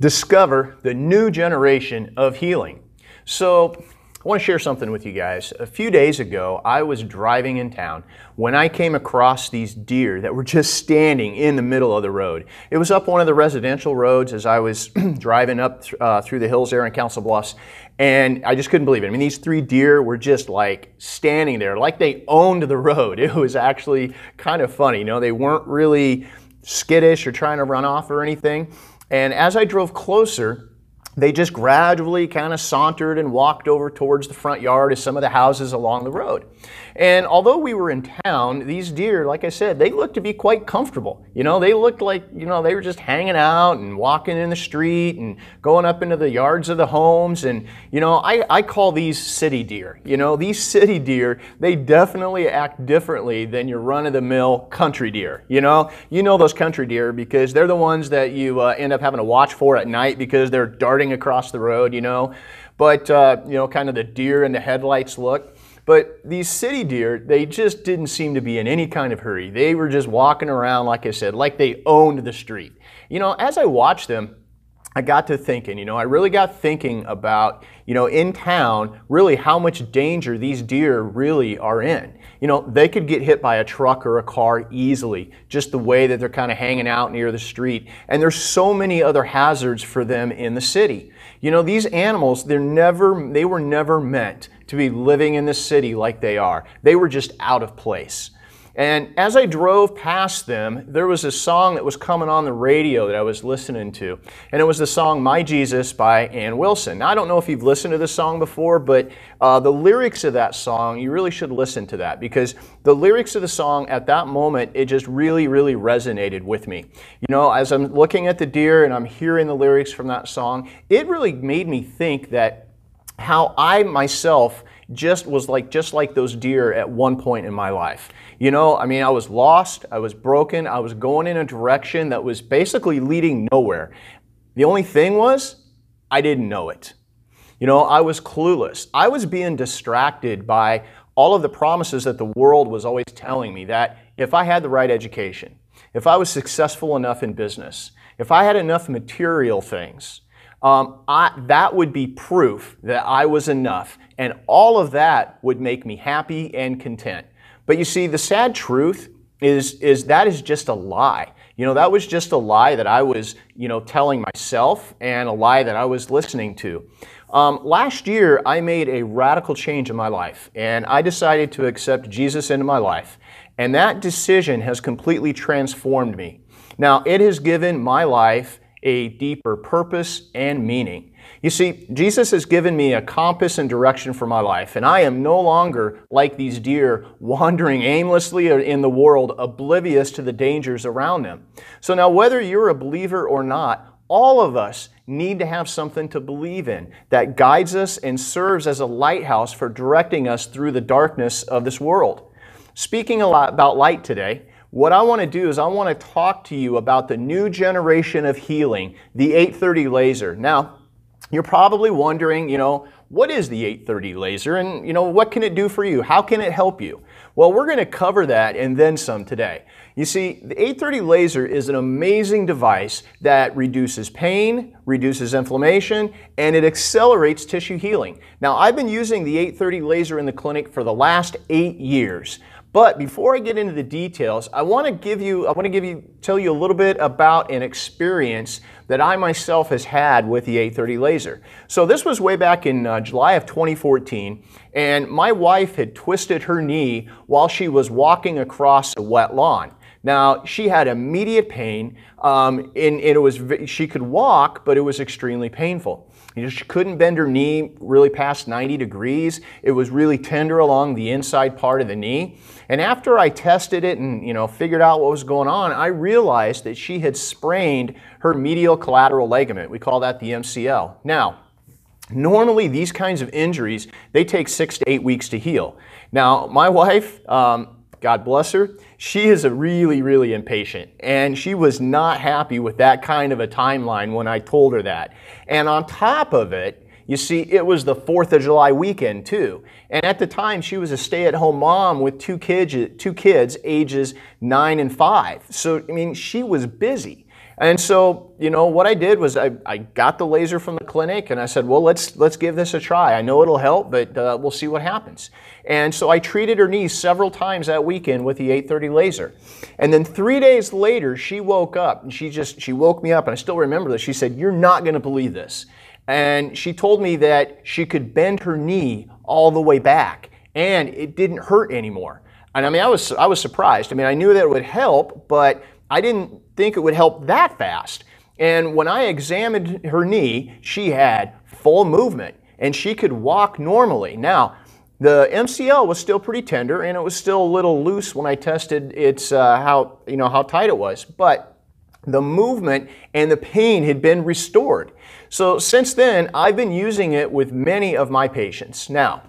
discover the new generation of healing. So, I want to share something with you guys. A few days ago, I was driving in town when I came across these deer that were just standing in the middle of the road. It was up one of the residential roads as I was driving up uh, through the hills there in Council Bluffs, and I just couldn't believe it. I mean, these three deer were just like standing there, like they owned the road. It was actually kind of funny. You know, they weren't really skittish or trying to run off or anything. And as I drove closer, they just gradually kind of sauntered and walked over towards the front yard of some of the houses along the road. And although we were in town, these deer, like I said, they looked to be quite comfortable. You know, they looked like, you know, they were just hanging out and walking in the street and going up into the yards of the homes. And, you know, I, I call these city deer. You know, these city deer, they definitely act differently than your run of the mill country deer. You know, you know those country deer because they're the ones that you uh, end up having to watch for at night because they're darting across the road, you know. But, uh, you know, kind of the deer in the headlights look. But these city deer, they just didn't seem to be in any kind of hurry. They were just walking around, like I said, like they owned the street. You know, as I watched them, I got to thinking, you know, I really got thinking about, you know, in town, really how much danger these deer really are in. You know, they could get hit by a truck or a car easily, just the way that they're kind of hanging out near the street. And there's so many other hazards for them in the city. You know, these animals, they're never, they were never meant to be living in the city like they are. They were just out of place. And as I drove past them, there was a song that was coming on the radio that I was listening to. And it was the song My Jesus by Anne Wilson. Now, I don't know if you've listened to this song before, but uh, the lyrics of that song, you really should listen to that because the lyrics of the song at that moment, it just really, really resonated with me. You know, as I'm looking at the deer and I'm hearing the lyrics from that song, it really made me think that how I myself just was like just like those deer at one point in my life. You know, I mean, I was lost, I was broken, I was going in a direction that was basically leading nowhere. The only thing was, I didn't know it. You know, I was clueless. I was being distracted by all of the promises that the world was always telling me that if I had the right education, if I was successful enough in business, if I had enough material things, um, I, that would be proof that I was enough. And all of that would make me happy and content. But you see, the sad truth is, is that is just a lie. You know, that was just a lie that I was, you know, telling myself and a lie that I was listening to. Um, last year, I made a radical change in my life, and I decided to accept Jesus into my life. And that decision has completely transformed me. Now, it has given my life a deeper purpose and meaning. You see, Jesus has given me a compass and direction for my life, and I am no longer like these deer wandering aimlessly in the world, oblivious to the dangers around them. So now, whether you're a believer or not, all of us need to have something to believe in that guides us and serves as a lighthouse for directing us through the darkness of this world. Speaking a lot about light today, what I want to do is I want to talk to you about the new generation of healing, the 830 laser. Now, you're probably wondering, you know, what is the 830 laser and, you know, what can it do for you? How can it help you? Well, we're going to cover that and then some today. You see, the 830 laser is an amazing device that reduces pain, reduces inflammation, and it accelerates tissue healing. Now, I've been using the 830 laser in the clinic for the last eight years. But before I get into the details, I want to give you, I want to give you, tell you a little bit about an experience that I myself has had with the 830 laser. So this was way back in uh, July of 2014, and my wife had twisted her knee while she was walking across a wet lawn. Now she had immediate pain, um, and, and it was she could walk, but it was extremely painful. You know, she couldn't bend her knee really past 90 degrees. It was really tender along the inside part of the knee. And after I tested it and you know figured out what was going on, I realized that she had sprained her medial collateral ligament. We call that the MCL. Now, normally these kinds of injuries they take six to eight weeks to heal. Now, my wife. Um, God bless her, she is a really, really impatient. And she was not happy with that kind of a timeline when I told her that. And on top of it, you see, it was the 4th of July weekend too. And at the time, she was a stay-at-home mom with two kids, two kids ages 9 and 5. So, I mean, she was busy. And so, you know, what I did was I, I got the laser from the clinic and I said, well, let's, let's give this a try. I know it'll help, but uh, we'll see what happens. And so I treated her knee several times that weekend with the 830 laser. And then three days later, she woke up and she just, she woke me up and I still remember this. She said, you're not going to believe this. And she told me that she could bend her knee all the way back and it didn't hurt anymore. And I mean, I was, I was surprised. I mean, I knew that it would help, but I didn't think it would help that fast. And when I examined her knee, she had full movement and she could walk normally. Now, the MCL was still pretty tender and it was still a little loose when I tested its uh, how you know how tight it was, but the movement and the pain had been restored. So since then, I've been using it with many of my patients. Now,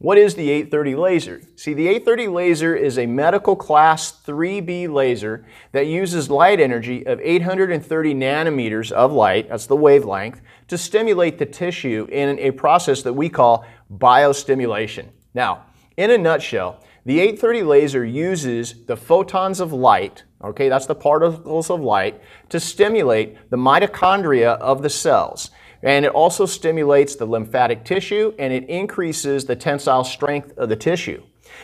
what is the 830 laser? See, the 830 laser is a medical class 3B laser that uses light energy of 830 nanometers of light, that's the wavelength, to stimulate the tissue in a process that we call biostimulation. Now, in a nutshell, the 830 laser uses the photons of light, okay, that's the particles of light, to stimulate the mitochondria of the cells. And it also stimulates the lymphatic tissue and it increases the tensile strength of the tissue.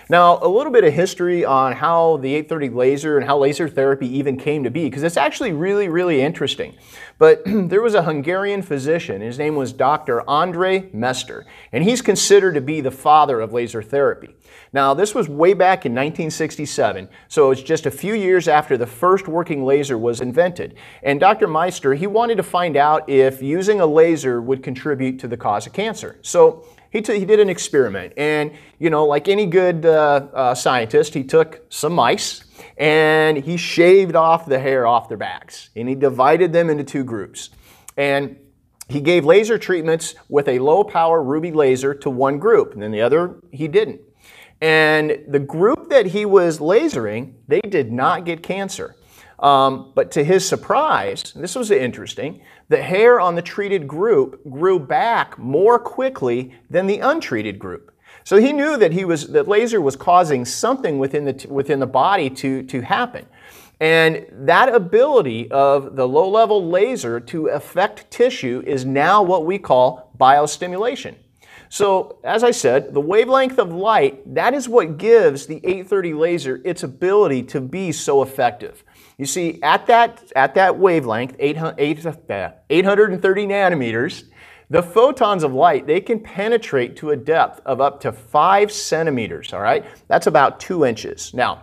Now, a little bit of history on how the 830 laser and how laser therapy even came to be, because it's actually really, really interesting. But there was a Hungarian physician, his name was Dr. Andre Mester, and he's considered to be the father of laser therapy. Now, this was way back in 1967, so it's just a few years after the first working laser was invented. And Dr. Meister, he wanted to find out if using a laser would contribute to the cause of cancer. So he, t- he did an experiment. And, you know, like any good uh, uh, scientist, he took some mice and he shaved off the hair off their backs and he divided them into two groups. And he gave laser treatments with a low power ruby laser to one group, and then the other he didn't. And the group that he was lasering, they did not get cancer. Um, but to his surprise, this was interesting, the hair on the treated group grew back more quickly than the untreated group. So he knew that he was that laser was causing something within the within the body to to happen. And that ability of the low level laser to affect tissue is now what we call biostimulation. So, as I said, the wavelength of light, that is what gives the 830 laser its ability to be so effective. You see, at that, at that wavelength, 830 uh, nanometers, the photons of light, they can penetrate to a depth of up to five centimeters, all right? That's about two inches. Now,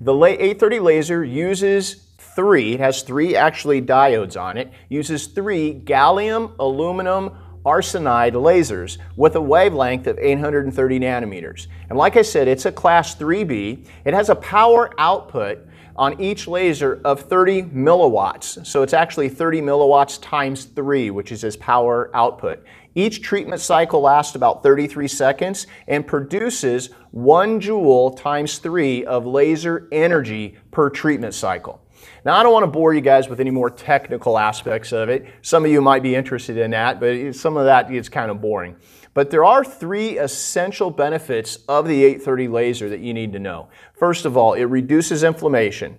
the 830 laser uses three, it has three actually diodes on it, uses three gallium, aluminum, arsenide lasers with a wavelength of 830 nanometers. And like I said, it's a class 3B. It has a power output on each laser of 30 milliwatts. So it's actually 30 milliwatts times 3, which is its power output. Each treatment cycle lasts about 33 seconds and produces 1 joule times 3 of laser energy per treatment cycle. Now, I don't want to bore you guys with any more technical aspects of it. Some of you might be interested in that, but some of that is kind of boring. But there are three essential benefits of the 830 laser that you need to know. First of all, it reduces inflammation,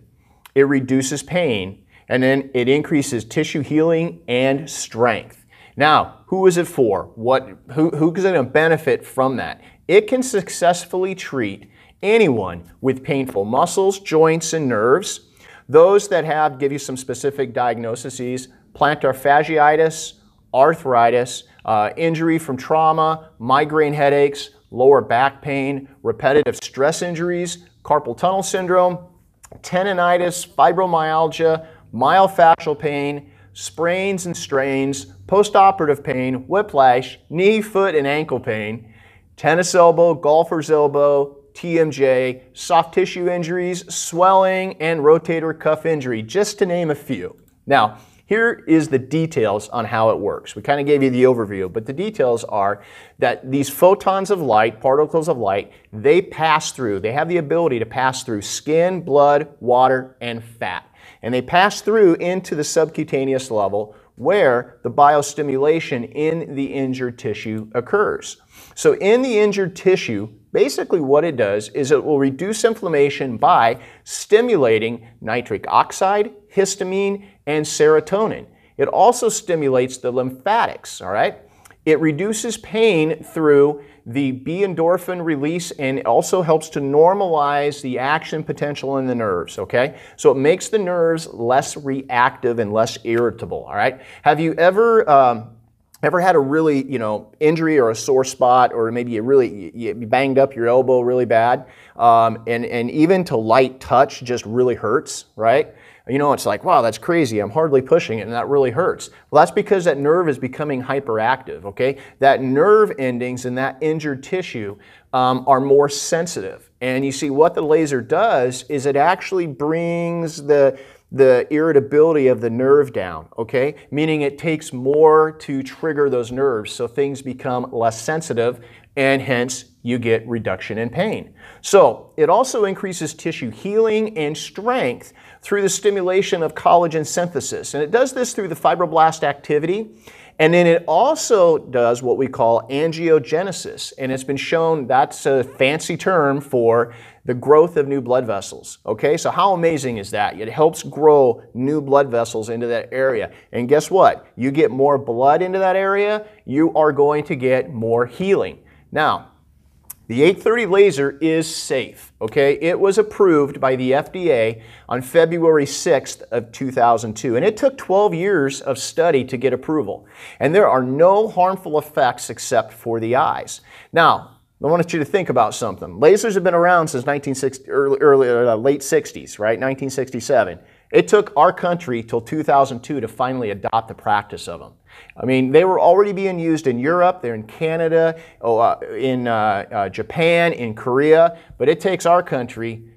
it reduces pain, and then it increases tissue healing and strength. Now, who is it for? What, who, who's going to benefit from that? It can successfully treat anyone with painful muscles, joints, and nerves. Those that have, give you some specific diagnoses, plantar fasciitis, arthritis, uh, injury from trauma, migraine headaches, lower back pain, repetitive stress injuries, carpal tunnel syndrome, tendonitis, fibromyalgia, myofascial pain, sprains and strains, postoperative pain, whiplash, knee, foot, and ankle pain, tennis elbow, golfer's elbow, TMJ, soft tissue injuries, swelling, and rotator cuff injury, just to name a few. Now, here is the details on how it works. We kind of gave you the overview, but the details are that these photons of light, particles of light, they pass through, they have the ability to pass through skin, blood, water, and fat. And they pass through into the subcutaneous level where the biostimulation in the injured tissue occurs. So in the injured tissue, Basically, what it does is it will reduce inflammation by stimulating nitric oxide, histamine, and serotonin. It also stimulates the lymphatics, all right? It reduces pain through the B endorphin release and also helps to normalize the action potential in the nerves, okay? So it makes the nerves less reactive and less irritable, all right? Have you ever um, ever had a really, you know, injury or a sore spot or maybe you really you banged up your elbow really bad um, and, and even to light touch just really hurts, right? you know, it's like, wow, that's crazy. I'm hardly pushing it and that really hurts. Well, that's because that nerve is becoming hyperactive, okay? That nerve endings and that injured tissue um, are more sensitive. And you see, what the laser does is it actually brings the the irritability of the nerve down, okay? Meaning it takes more to trigger those nerves so things become less sensitive and hence you get reduction in pain. So it also increases tissue healing and strength through the stimulation of collagen synthesis. And it does this through the fibroblast activity. And then it also does what we call angiogenesis. And it's been shown that's a fancy term for the growth of new blood vessels. Okay, so how amazing is that? It helps grow new blood vessels into that area. And guess what? You get more blood into that area, you are going to get more healing. Now, the 830 laser is safe, okay? It was approved by the FDA on February 6th of 2002, and it took 12 years of study to get approval. And there are no harmful effects except for the eyes. Now, I want you to think about something. Lasers have been around since 1960, early, early uh, late 60s, right? 1967. It took our country till 2002 to finally adopt the practice of them. I mean, they were already being used in Europe, they're in Canada, oh, uh, in uh, uh, Japan, in Korea, but it takes our country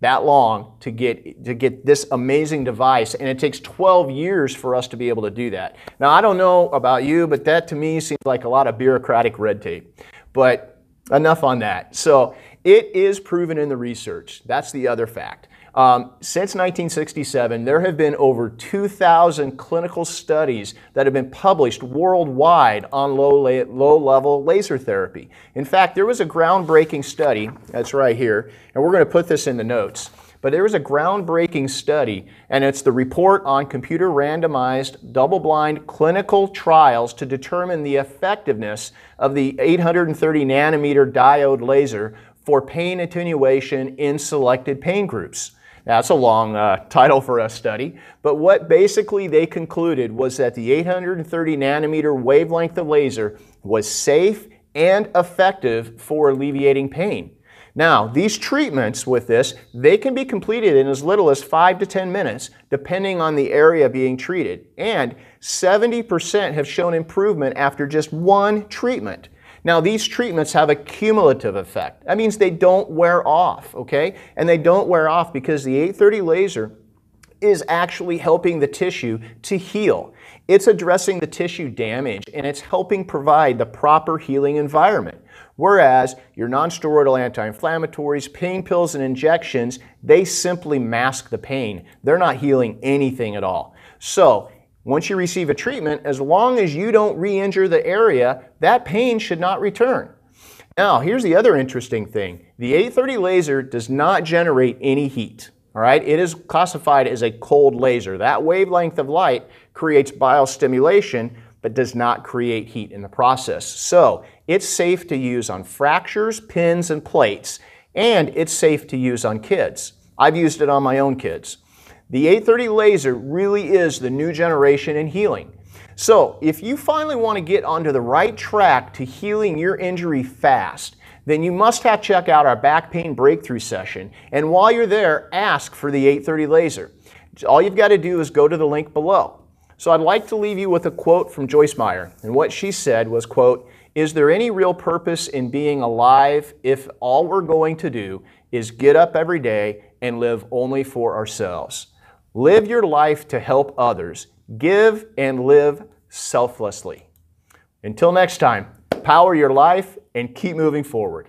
that long to get to get this amazing device and it takes 12 years for us to be able to do that. Now, I don't know about you, but that to me seems like a lot of bureaucratic red tape. But enough on that. So, it is proven in the research. That's the other fact. Um, since 1967, there have been over 2,000 clinical studies that have been published worldwide on low, low level laser therapy. In fact, there was a groundbreaking study, that's right here, and we're going to put this in the notes. But there was a groundbreaking study, and it's the report on computer randomized, double blind clinical trials to determine the effectiveness of the 830 nanometer diode laser for pain attenuation in selected pain groups. That's a long uh, title for a study, but what basically they concluded was that the 830 nanometer wavelength of laser was safe and effective for alleviating pain. Now, these treatments with this, they can be completed in as little as 5 to 10 minutes, depending on the area being treated. And 70% have shown improvement after just one treatment. Now, these treatments have a cumulative effect. That means they don't wear off, okay? And they don't wear off because the 830 laser is actually helping the tissue to heal. It's addressing the tissue damage and it's helping provide the proper healing environment. Whereas your nonsteroidal anti-inflammatories, pain pills, and injections, they simply mask the pain. They're not healing anything at all. So once you receive a treatment, as long as you don't re injure the area, that pain should not return. Now, here's the other interesting thing the 830 laser does not generate any heat. All right, it is classified as a cold laser. That wavelength of light creates biostimulation, but does not create heat in the process. So it's safe to use on fractures, pins, and plates, and it's safe to use on kids. I've used it on my own kids. The 830 laser really is the new generation in healing. So, if you finally want to get onto the right track to healing your injury fast, then you must have check out our back pain breakthrough session. And while you're there, ask for the 830 laser. All you've got to do is go to the link below. So I'd like to leave you with a quote from Joyce Meyer. And what she said was, quote, is there any real purpose in being alive if all we're going to do is get up every day and live only for ourselves? Live your life to help others. Give and live selflessly. Until next time, power your life and keep moving forward.